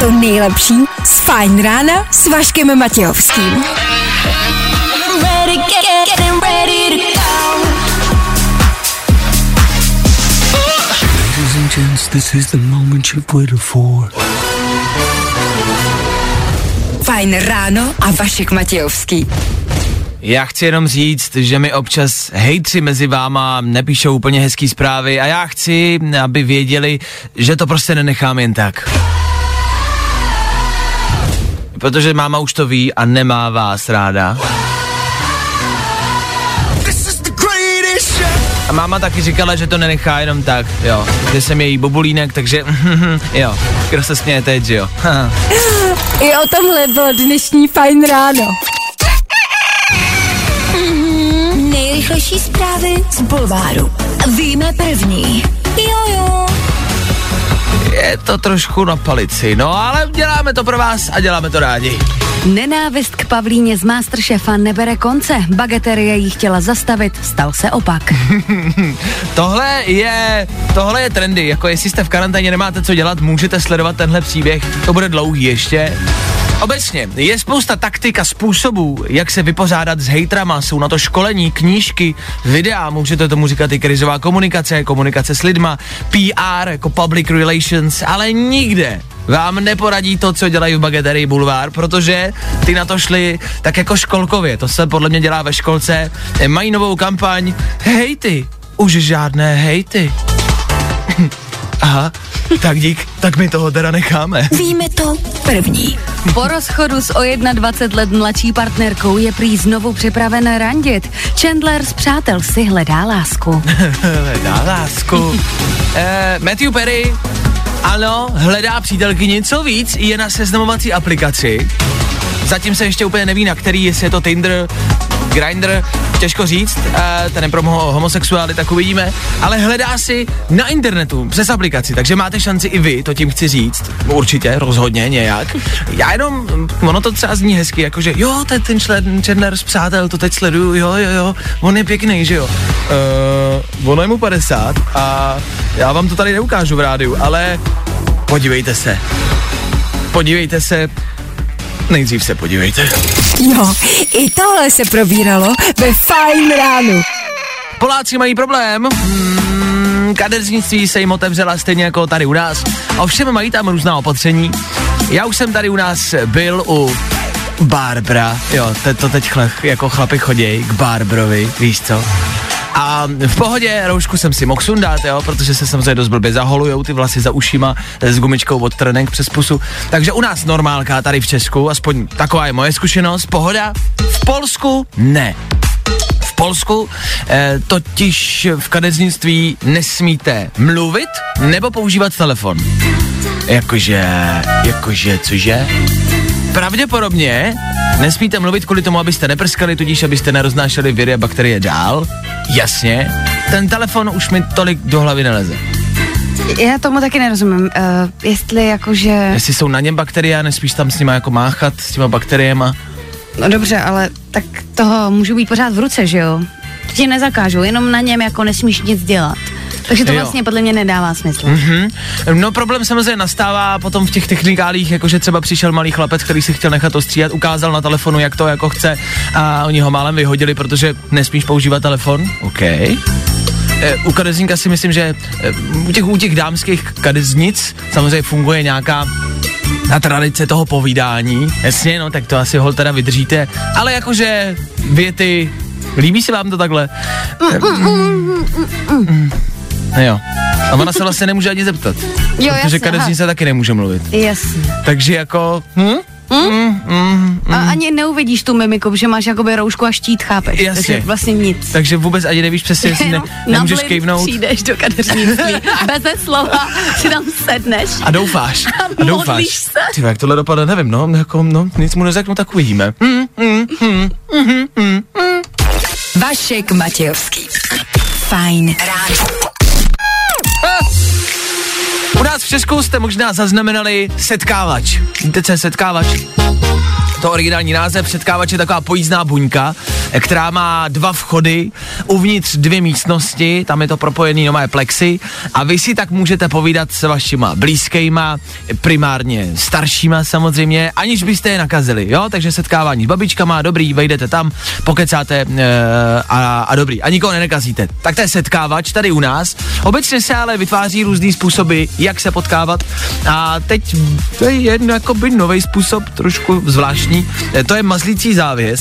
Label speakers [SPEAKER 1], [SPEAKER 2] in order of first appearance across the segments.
[SPEAKER 1] to
[SPEAKER 2] nejlepší z Fajn rána s Vaškem Matějovským.
[SPEAKER 1] Ready, get, get, getting ready to go.
[SPEAKER 3] Ladies and gents, this is the moment you've waited for.
[SPEAKER 2] Fajn ráno a Vašek Matějovský.
[SPEAKER 4] Já chci jenom říct, že mi občas hejtři mezi váma nepíšou úplně hezký zprávy a já chci, aby věděli, že to prostě nenechám jen tak. Protože máma už to ví a nemá vás ráda. A máma taky říkala, že to nenechá jenom tak, jo. Že jsem její bobulínek, takže jo. Kdo se směje teď, že jo.
[SPEAKER 2] I o tomhle bylo dnešní Fajn ráno. Nejrychlejší zprávy z Bulváru. Víme první. Jojo.
[SPEAKER 4] Je to trošku na palici, no ale děláme to pro vás a děláme to rádi.
[SPEAKER 5] Nenávist k Pavlíně z Masterchefa nebere konce. Bageterie jí chtěla zastavit, stal se opak.
[SPEAKER 4] Tohle je, tohle je trendy, jako jestli jste v karanténě, nemáte co dělat, můžete sledovat tenhle příběh, to bude dlouhý ještě. Obecně je spousta taktik a způsobů, jak se vypořádat s hejtrama, jsou na to školení, knížky, videa, můžete tomu říkat i krizová komunikace, komunikace s lidma, PR, jako public relations, ale nikde vám neporadí to, co dělají v Bageterii Bulvár, protože ty na to šli tak jako školkově, to se podle mě dělá ve školce, mají novou kampaň, hejty, už žádné hejty. Aha, tak dík, tak my toho teda necháme.
[SPEAKER 2] Víme to první.
[SPEAKER 5] Po rozchodu s o 21 let mladší partnerkou je prý znovu připraven randit. Chandler z přátel si hledá lásku.
[SPEAKER 4] Hledá lásku. eh, Matthew Perry, ano, hledá přítelkyni, co víc, je na seznamovací aplikaci. Zatím se ještě úplně neví, na který, jestli je to Tinder, Grindr, těžko říct, eh, ten je pro ho- homosexuály, tak uvidíme, ale hledá si na internetu přes aplikaci, takže máte šanci i vy, to tím chci říct, určitě, rozhodně, nějak. Já jenom, ono to třeba zní hezky, jakože jo, ten, ten člen, Chandler z přátel, to teď sleduju, jo, jo, jo, on je pěkný, že jo. Uh, ono je mu 50 a já vám to tady neukážu v rádiu, ale podívejte se. Podívejte se, nejdřív se podívejte.
[SPEAKER 2] Jo, i tohle se probíralo ve Fajn ránu.
[SPEAKER 4] Poláci mají problém. Hmm, kadeřnictví se jim otevřela stejně jako tady u nás. Ovšem mají tam různá opatření. Já už jsem tady u nás byl u Barbara. Jo, to teď chle, jako chlapi chodí k Barbrovi, víš co? A v pohodě, roušku jsem si mohl sundat, jo, protože se samozřejmě dost blbě zaholujou ty vlasy za ušima s gumičkou od trenek přes pusu. Takže u nás normálka tady v Česku, aspoň taková je moje zkušenost, pohoda. V Polsku ne. V Polsku eh, totiž v kadeřnictví nesmíte mluvit nebo používat telefon. Jakože, jakože, cože? Pravděpodobně nesmíte mluvit kvůli tomu, abyste neprskali, tudíž abyste neroznášeli viry a bakterie dál. Jasně. Ten telefon už mi tolik do hlavy neleze.
[SPEAKER 5] Já tomu taky nerozumím. Uh, jestli jakože...
[SPEAKER 4] Jestli jsou na něm bakterie a nesmíš tam s nima jako máchat, s těma bakteriema.
[SPEAKER 5] No dobře, ale tak toho můžu být pořád v ruce, že jo? Ti nezakážu, jenom na něm jako nesmíš nic dělat. Takže to
[SPEAKER 4] Jo.
[SPEAKER 5] vlastně podle mě nedává smysl.
[SPEAKER 4] Mhm. No problém samozřejmě nastává potom v těch technikálích, jakože třeba přišel malý chlapec, který si chtěl nechat ostříhat, ukázal na telefonu, jak to jako chce a oni ho málem vyhodili, protože nesmíš používat telefon. OK. E, u kadeřníka si myslím, že e, u těch, u těch dámských kadeznic samozřejmě funguje nějaká ta tradice toho povídání. Jasně, no, tak to asi hol teda vydržíte. Ale jakože věty, líbí se vám to takhle? No jo. A ona se vlastně nemůže ani zeptat.
[SPEAKER 5] Jo,
[SPEAKER 4] protože
[SPEAKER 5] jasně,
[SPEAKER 4] kadeřnice taky nemůže mluvit.
[SPEAKER 5] Jasně.
[SPEAKER 4] Takže jako, hm? Mm, mm, mm.
[SPEAKER 5] A ani neuvidíš tu mimiku, že máš jakoby roušku a štít, chápeš?
[SPEAKER 4] Jasně.
[SPEAKER 5] Takže vlastně nic.
[SPEAKER 4] Takže vůbec ani nevíš přesně, jestli ne,
[SPEAKER 5] Jenom
[SPEAKER 4] nemůžeš kejvnout
[SPEAKER 5] Přijdeš do kadeřnictví, beze slova, si tam sedneš.
[SPEAKER 4] a doufáš. A
[SPEAKER 5] modlíš
[SPEAKER 4] doufáš.
[SPEAKER 5] se.
[SPEAKER 4] Ty, jak tohle dopadne, nevím, no, jako, no, nic mu neřeknu, tak uvidíme. Hm, hm, hm, hm, hm, hm.
[SPEAKER 2] Vašek Matějovský. Fajn ráno.
[SPEAKER 4] U nás v Česku jste možná zaznamenali setkávač. Víte, co je setkávač? To originální název. Setkávač je taková pojízdná buňka, která má dva vchody, uvnitř dvě místnosti, tam je to propojený nové plexy a vy si tak můžete povídat s vašima blízkejma, primárně staršíma samozřejmě, aniž byste je nakazili, jo? Takže setkávání s babičkama, dobrý, vejdete tam, pokecáte e, a, a dobrý. A nikoho nenakazíte. Tak to je setkávač tady u nás. Obecně se ale vytváří různý způsoby, jak se potkávat. A teď to je jen jakoby nový způsob, trošku zvláštní. E, to je mazlící závěs.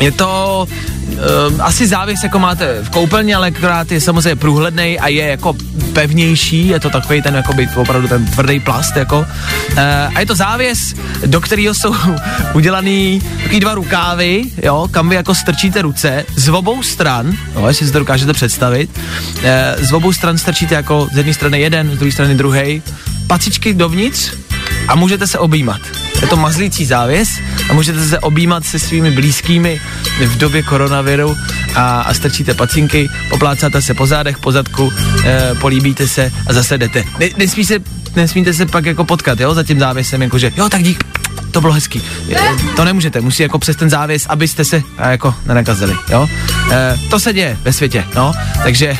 [SPEAKER 4] Je to uh, asi závěs, jako máte v koupelně, ale akorát je samozřejmě průhledný a je jako pevnější, je to takový ten jakoby opravdu ten tvrdý plast, jako. Uh, a je to závěs, do kterého jsou udělaný takový dva rukávy, jo, kam vy jako strčíte ruce z obou stran, jo, jestli si to dokážete představit, uh, z obou stran strčíte jako z jedné strany jeden, z druhé strany druhý, pacičky dovnitř a můžete se objímat. Je to mazlící závěs a můžete se objímat se svými blízkými v době koronaviru a, a strčíte pacinky, poplácáte se po zádech, po zadku, e, políbíte se a zase jdete. Ne, nesmí se, nesmíte se pak jako potkat, jo, za tím závěsem, jakože, jo, tak dík, to bylo hezký. E, to nemůžete, musí jako přes ten závěs, abyste se a, jako nenakazili, jo. E, to se děje ve světě, no, takže e,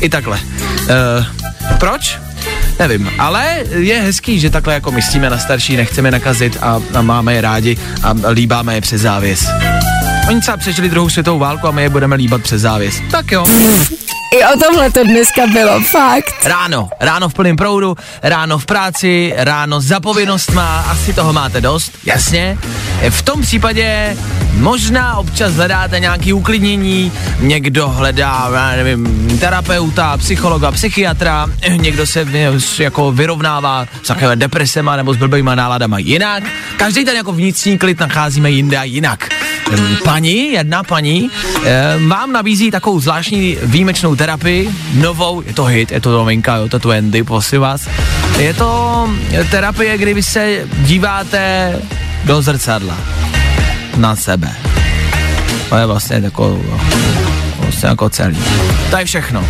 [SPEAKER 4] i takhle. E, proč? Nevím, ale je hezký, že takhle jako myslíme na starší, nechceme nakazit a, a máme je rádi a líbáme je přes závěs. Oni třeba přežili druhou světovou válku a my je budeme líbat přes závěs. Tak jo.
[SPEAKER 2] I o tomhle to dneska bylo, fakt.
[SPEAKER 4] Ráno, ráno v plném proudu, ráno v práci, ráno za povinnostma, asi toho máte dost, jasně. V tom případě možná občas hledáte nějaký uklidnění, někdo hledá, já nevím, terapeuta, psychologa, psychiatra, někdo se jako vyrovnává s takové depresema nebo s blbýma náladama jinak. Každý ten jako vnitřní klid nacházíme jinde a jinak. Paní, jedna paní, eh, vám nabízí takovou zvláštní výjimečnou terapii, novou, je to hit, je to novinka, jo, to 20, prosím vás. Je to terapie, kdy vy se díváte do zrcadla na sebe. To je vlastně jako, vlastně jako celý. To je všechno.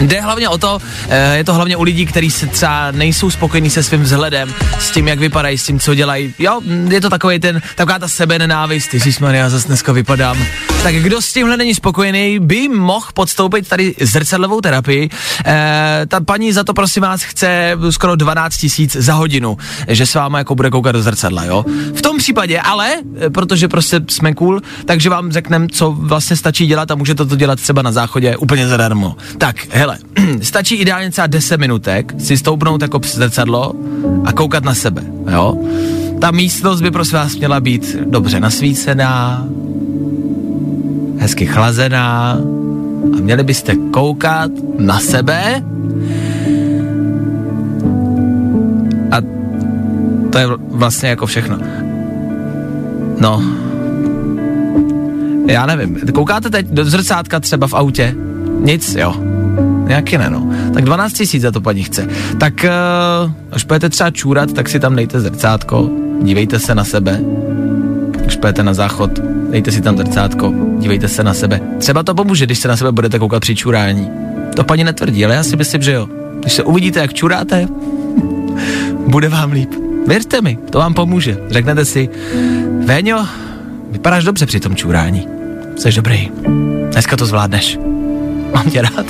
[SPEAKER 4] Jde hlavně o to, eh, je to hlavně u lidí, kteří se třeba nejsou spokojení se svým vzhledem, s tím, jak vypadají, s tím, co dělají. Jo, je to takový ten, taková ta sebe nenávist, já zase dneska vypadám. Tak kdo s tímhle není spokojený, by mohl podstoupit tady zrcadlovou terapii. E, ta paní za to prosím vás chce skoro 12 tisíc za hodinu, že s váma jako bude koukat do zrcadla, jo. V tom případě, ale, eh, protože prostě jsme cool, takže vám řekneme, co vlastně stačí dělat a můžete to dělat třeba na záchodě úplně zadarmo. Tak, hele, stačí ideálně třeba 10 minutek si stoupnout jako zrcadlo a koukat na sebe, jo. Ta místnost by prosím vás měla být dobře nasvícená, hezky chlazená a měli byste koukat na sebe a to je vlastně jako všechno. No, já nevím, koukáte teď do zrcátka třeba v autě? Nic, jo. Nějaký ne, no. Tak 12 tisíc za to paní chce. Tak uh, až budete třeba čůrat, tak si tam dejte zrcátko, dívejte se na sebe. Když půjdete na záchod, dejte si tam zrcátko, dívejte se na sebe. Třeba to pomůže, když se na sebe budete koukat při čurání. To paní netvrdí, ale já si myslím, že jo. Když se uvidíte, jak čuráte, bude vám líp. Věřte mi, to vám pomůže. Řeknete si, Véňo, vypadáš dobře při tom čurání. Jsi dobrý. Dneska to zvládneš. Mám tě rád.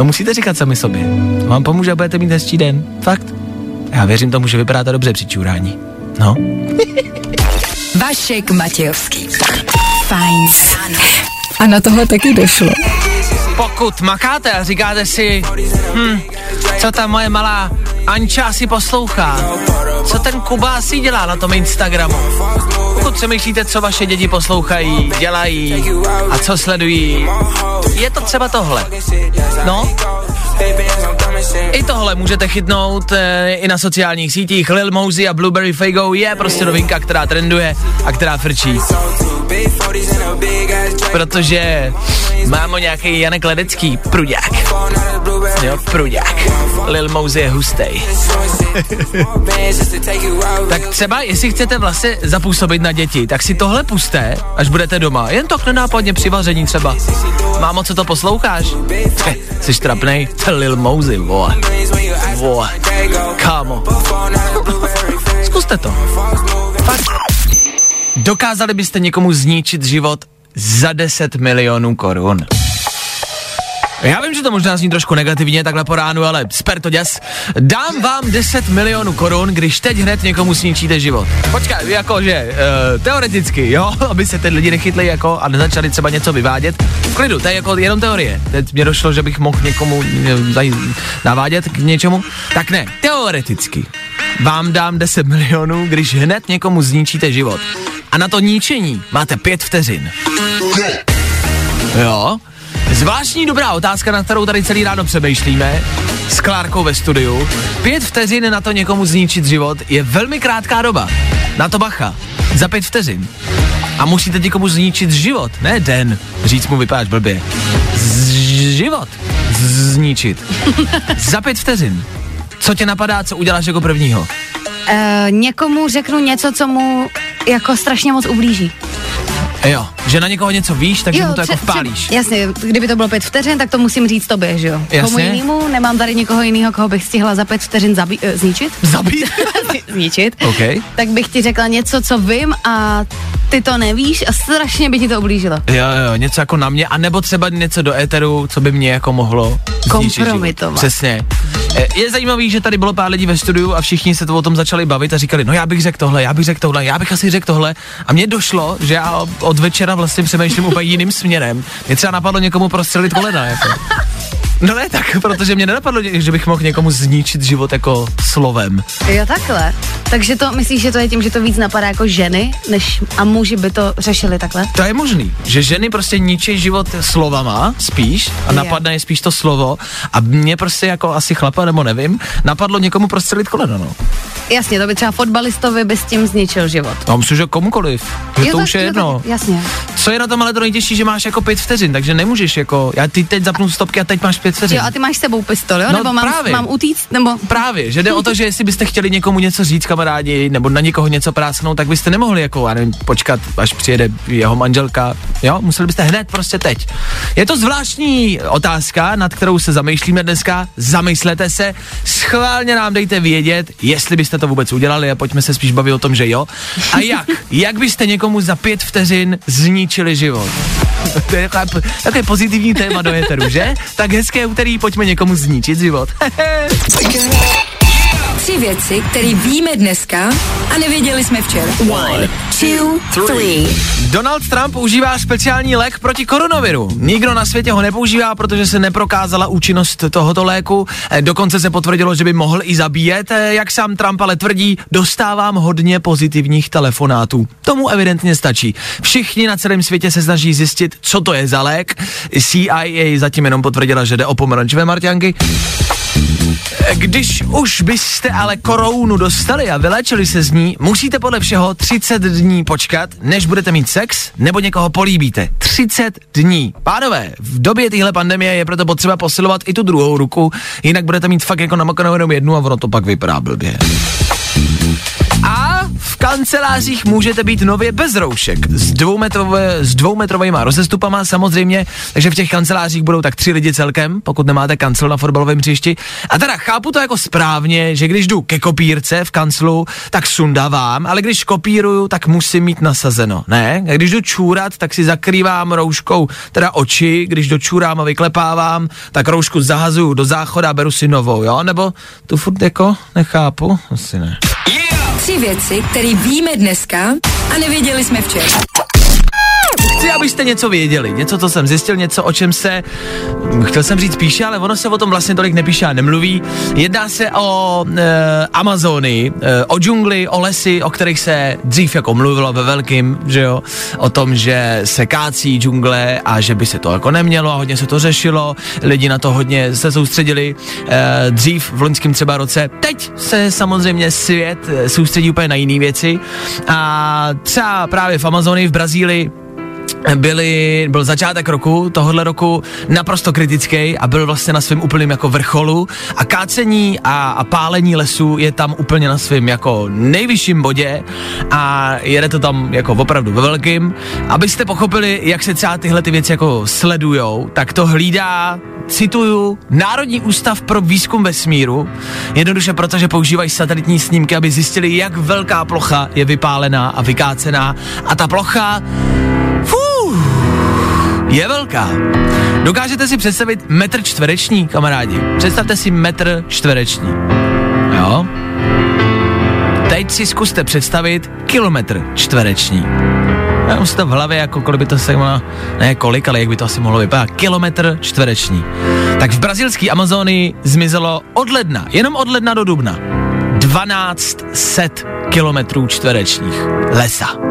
[SPEAKER 4] To musíte říkat sami sobě. To vám pomůže a budete mít hezčí den. Fakt. Já věřím tomu, že vypadáte dobře při čurání. No.
[SPEAKER 2] Vašek Matějovský. Fajn. A na tohle taky došlo.
[SPEAKER 4] Pokud makáte a říkáte si, hm, co ta moje malá Anča si poslouchá, co ten Kuba si dělá na tom Instagramu. Pokud přemýšlíte, co vaše děti poslouchají, dělají a co sledují, je to třeba tohle. No, i tohle můžete chytnout e, i na sociálních sítích. Lil Mosey a Blueberry Fago je prostě novinka, která trenduje a která frčí. Protože mám nějaký Janek Ledecký, pruďák. Jo, pruďák. Lil Mosey je hustej. tak třeba, jestli chcete vlastně zapůsobit na děti, tak si tohle puste, až budete doma. Jen to nenápadně při vaření třeba. Mámo, co to posloucháš? Jsi trapnej? Lil Mosey, vole. Vole. Kámo. Zkuste to. Fakt. Dokázali byste někomu zničit život za 10 milionů korun. Já vím, že to možná zní trošku negativně takhle po ránu, ale sper to děs. Dám vám 10 milionů korun, když teď hned někomu sničíte život. Počkej, jakože, uh, teoreticky, jo, aby se ty lidi nechytli jako a nezačali třeba něco vyvádět. V klidu, to je jako jenom teorie. Teď mě došlo, že bych mohl někomu eh, navádět k něčemu. Tak ne, teoreticky. Vám dám 10 milionů, když hned někomu zničíte život. A na to ničení máte pět vteřin. Jo, Zvláštní dobrá otázka, na kterou tady celý ráno přemýšlíme, s Klárkou ve studiu. Pět vteřin na to někomu zničit život je velmi krátká doba. Na to bacha. Za pět vteřin. A musíte někomu zničit život, ne den. Říct mu vypadáš blbě. Život. Zničit. Za pět vteřin. Co tě napadá, co uděláš jako prvního?
[SPEAKER 5] Uh, někomu řeknu něco, co mu jako strašně moc ublíží.
[SPEAKER 4] Jo, že na někoho něco víš, takže mu to jako
[SPEAKER 5] tře-
[SPEAKER 4] vpálíš.
[SPEAKER 5] tře- jasně, kdyby to bylo pět vteřin, tak to musím říct tobě, že jo?
[SPEAKER 4] Jasně.
[SPEAKER 5] Komu jinému, nemám tady někoho jiného, koho bych stihla za pět vteřin zabí- uh, zničit.
[SPEAKER 4] Zabít?
[SPEAKER 5] zničit.
[SPEAKER 4] OK.
[SPEAKER 5] Tak bych ti řekla něco, co vím a ty to nevíš a strašně by ti to ublížilo.
[SPEAKER 4] Jo, jo, něco jako na mě, anebo třeba něco do éteru, co by mě jako mohlo.
[SPEAKER 5] Kompromitovat.
[SPEAKER 4] Přesně. E, Je zajímavý, že tady bylo pár lidí ve studiu a všichni se to o tom začali bavit a říkali, no já bych řekl tohle, já bych řekl tohle, já bych asi řekl tohle. A mně došlo, že já od večera vlastně přemýšlím úplně jiným směrem. Mě třeba napadlo někomu prostřelit kolena, jako. No ne tak, protože mě nenapadlo, že bych mohl někomu zničit život jako slovem.
[SPEAKER 5] Jo, takhle. Takže to myslíš, že to je tím, že to víc napadá jako ženy, než a muži by to řešili takhle?
[SPEAKER 4] To je možný, že ženy prostě ničí život slovama spíš a napadne je spíš to slovo a mě prostě jako asi chlapa nebo nevím, napadlo někomu prostřelit koleno, no.
[SPEAKER 5] Jasně, to by třeba fotbalistovi by s tím zničil život.
[SPEAKER 4] No myslím, že komukoliv, že to
[SPEAKER 5] tak-
[SPEAKER 4] už je
[SPEAKER 5] jo,
[SPEAKER 4] jedno.
[SPEAKER 5] tak- jasně.
[SPEAKER 4] Co je na tom ale to nejtěžší, že máš jako pět vteřin, takže nemůžeš jako, já ty teď zapnu stopky a teď máš pět vteřin.
[SPEAKER 5] Jo, a ty máš s sebou pistol, jo?
[SPEAKER 4] No,
[SPEAKER 5] nebo mám,
[SPEAKER 4] právě.
[SPEAKER 5] mám utíct, nebo...
[SPEAKER 4] Právě, že jde o to, že jestli byste chtěli někomu něco říct, kamarádi, nebo na někoho něco prásknout, tak byste nemohli jako, já nevím, počkat, až přijede jeho manželka, jo, museli byste hned prostě teď. Je to zvláštní otázka, nad kterou se zamýšlíme dneska, zamyslete se, schválně nám dejte vědět, jestli byste to vůbec udělali a pojďme se spíš bavit o tom, že jo. A jak? jak byste někomu za pět vteřin zničili život? To je takové pozitivní téma do éteru, že? Tak hezké úterý, pojďme někomu zničit život.
[SPEAKER 2] Tři věci, které víme dneska a nevěděli jsme včera. One, two, three.
[SPEAKER 4] Donald Trump užívá speciální lék proti koronaviru. Nikdo na světě ho nepoužívá, protože se neprokázala účinnost tohoto léku. Eh, Dokonce se potvrdilo, že by mohl i zabíjet. Eh, Jak sám Trump ale tvrdí, dostávám hodně pozitivních telefonátů. Tomu evidentně stačí. Všichni na celém světě se snaží zjistit, co to je za lék. CIA zatím jenom potvrdila, že jde o pomerančové marťanky. Když už byste ale koronu dostali a vylečili se z ní, musíte podle všeho 30 dní počkat, než budete mít sex nebo někoho políbíte. 30 dní. Pánové, v době téhle pandemie je proto potřeba posilovat i tu druhou ruku, jinak budete mít fakt jako namakanou jenom jednu a ono to pak vypadá blbě. A v kancelářích můžete být nově bez roušek. S, dvoumetrové, s dvoumetrovými rozestupama samozřejmě, takže v těch kancelářích budou tak tři lidi celkem, pokud nemáte kancel na fotbalovém příšti. A teda chápu to jako správně, že když jdu ke kopírce v kanclu, tak sundávám, ale když kopíruju, tak musím mít nasazeno, ne? A když jdu čůrat, tak si zakrývám rouškou teda oči, když dočůrám a vyklepávám, tak roušku zahazuju do záchoda a beru si novou, jo? Nebo tu furt jako nechápu? Asi ne.
[SPEAKER 2] Tři věci, které víme dneska a nevěděli jsme včera.
[SPEAKER 4] Chci, abyste něco věděli, něco, co jsem zjistil, něco, o čem se, chtěl jsem říct píše, ale ono se o tom vlastně tolik nepíše a nemluví. Jedná se o e, Amazony, e, o džungli, o lesy, o kterých se dřív jako mluvilo ve velkým, že jo, o tom, že se kácí džungle a že by se to jako nemělo a hodně se to řešilo, lidi na to hodně se soustředili e, dřív v loňském třeba roce. Teď se samozřejmě svět soustředí úplně na jiné věci a třeba právě v Amazonii v Brazílii byli, byl začátek roku, tohohle roku naprosto kritický a byl vlastně na svém úplném jako vrcholu a kácení a, a pálení lesů je tam úplně na svém jako nejvyšším bodě a jede to tam jako opravdu ve velkým. Abyste pochopili, jak se třeba tyhle ty věci jako sledujou, tak to hlídá cituju, Národní ústav pro výzkum vesmíru, jednoduše proto, že používají satelitní snímky, aby zjistili, jak velká plocha je vypálená a vykácená. A ta plocha je velká. Dokážete si představit metr čtvereční, kamarádi? Představte si metr čtvereční. Jo? Teď si zkuste představit kilometr čtvereční. Já mám si to v hlavě, jako kolik by to se mohlo, ne kolik, ale jak by to asi mohlo vypadat. Kilometr čtvereční. Tak v brazilské Amazonii zmizelo od ledna, jenom od ledna do dubna, 1200 kilometrů čtverečních lesa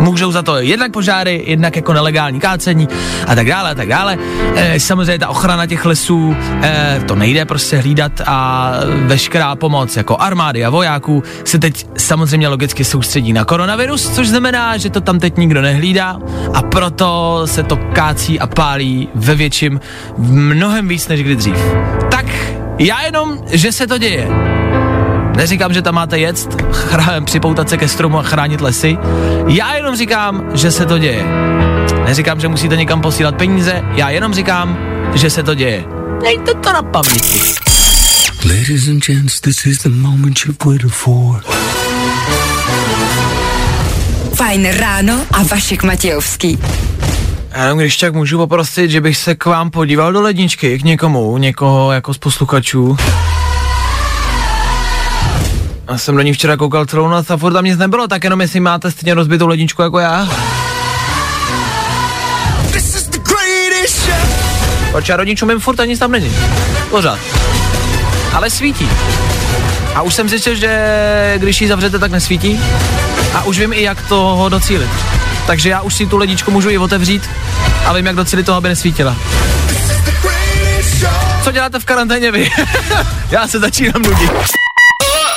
[SPEAKER 4] můžou za to jednak požáry, jednak jako nelegální kácení a tak dále a tak dále. E, samozřejmě ta ochrana těch lesů, e, to nejde prostě hlídat a veškerá pomoc jako armády a vojáků se teď samozřejmě logicky soustředí na koronavirus, což znamená, že to tam teď nikdo nehlídá a proto se to kácí a pálí ve větším mnohem víc než kdy dřív. Tak já jenom, že se to děje. Neříkám, že tam máte jet, chrá- připoutat se ke stromu a chránit lesy. Já jenom říkám, že se to děje. Neříkám, že musíte někam posílat peníze, já jenom říkám, že se to děje. Nejte to na paměti.
[SPEAKER 3] Ladies and gents, this is the moment you've waited for.
[SPEAKER 2] Fajn ráno a Vašek Matějovský.
[SPEAKER 4] Já jenom když tak můžu poprosit, že bych se k vám podíval do ledničky, k někomu, někoho jako z posluchačů. Já jsem do ní včera koukal celou noc a furt tam nic nebylo, tak jenom jestli máte stejně rozbitou ledničku jako já. Proč já rodičům jim furt a nic tam není. Pořád. Ale svítí. A už jsem zjistil, že když ji zavřete, tak nesvítí. A už vím i, jak toho docílit. Takže já už si tu ledničku můžu i otevřít a vím, jak docílit toho, aby nesvítila. Co děláte v karanténě vy? já se začínám nudit.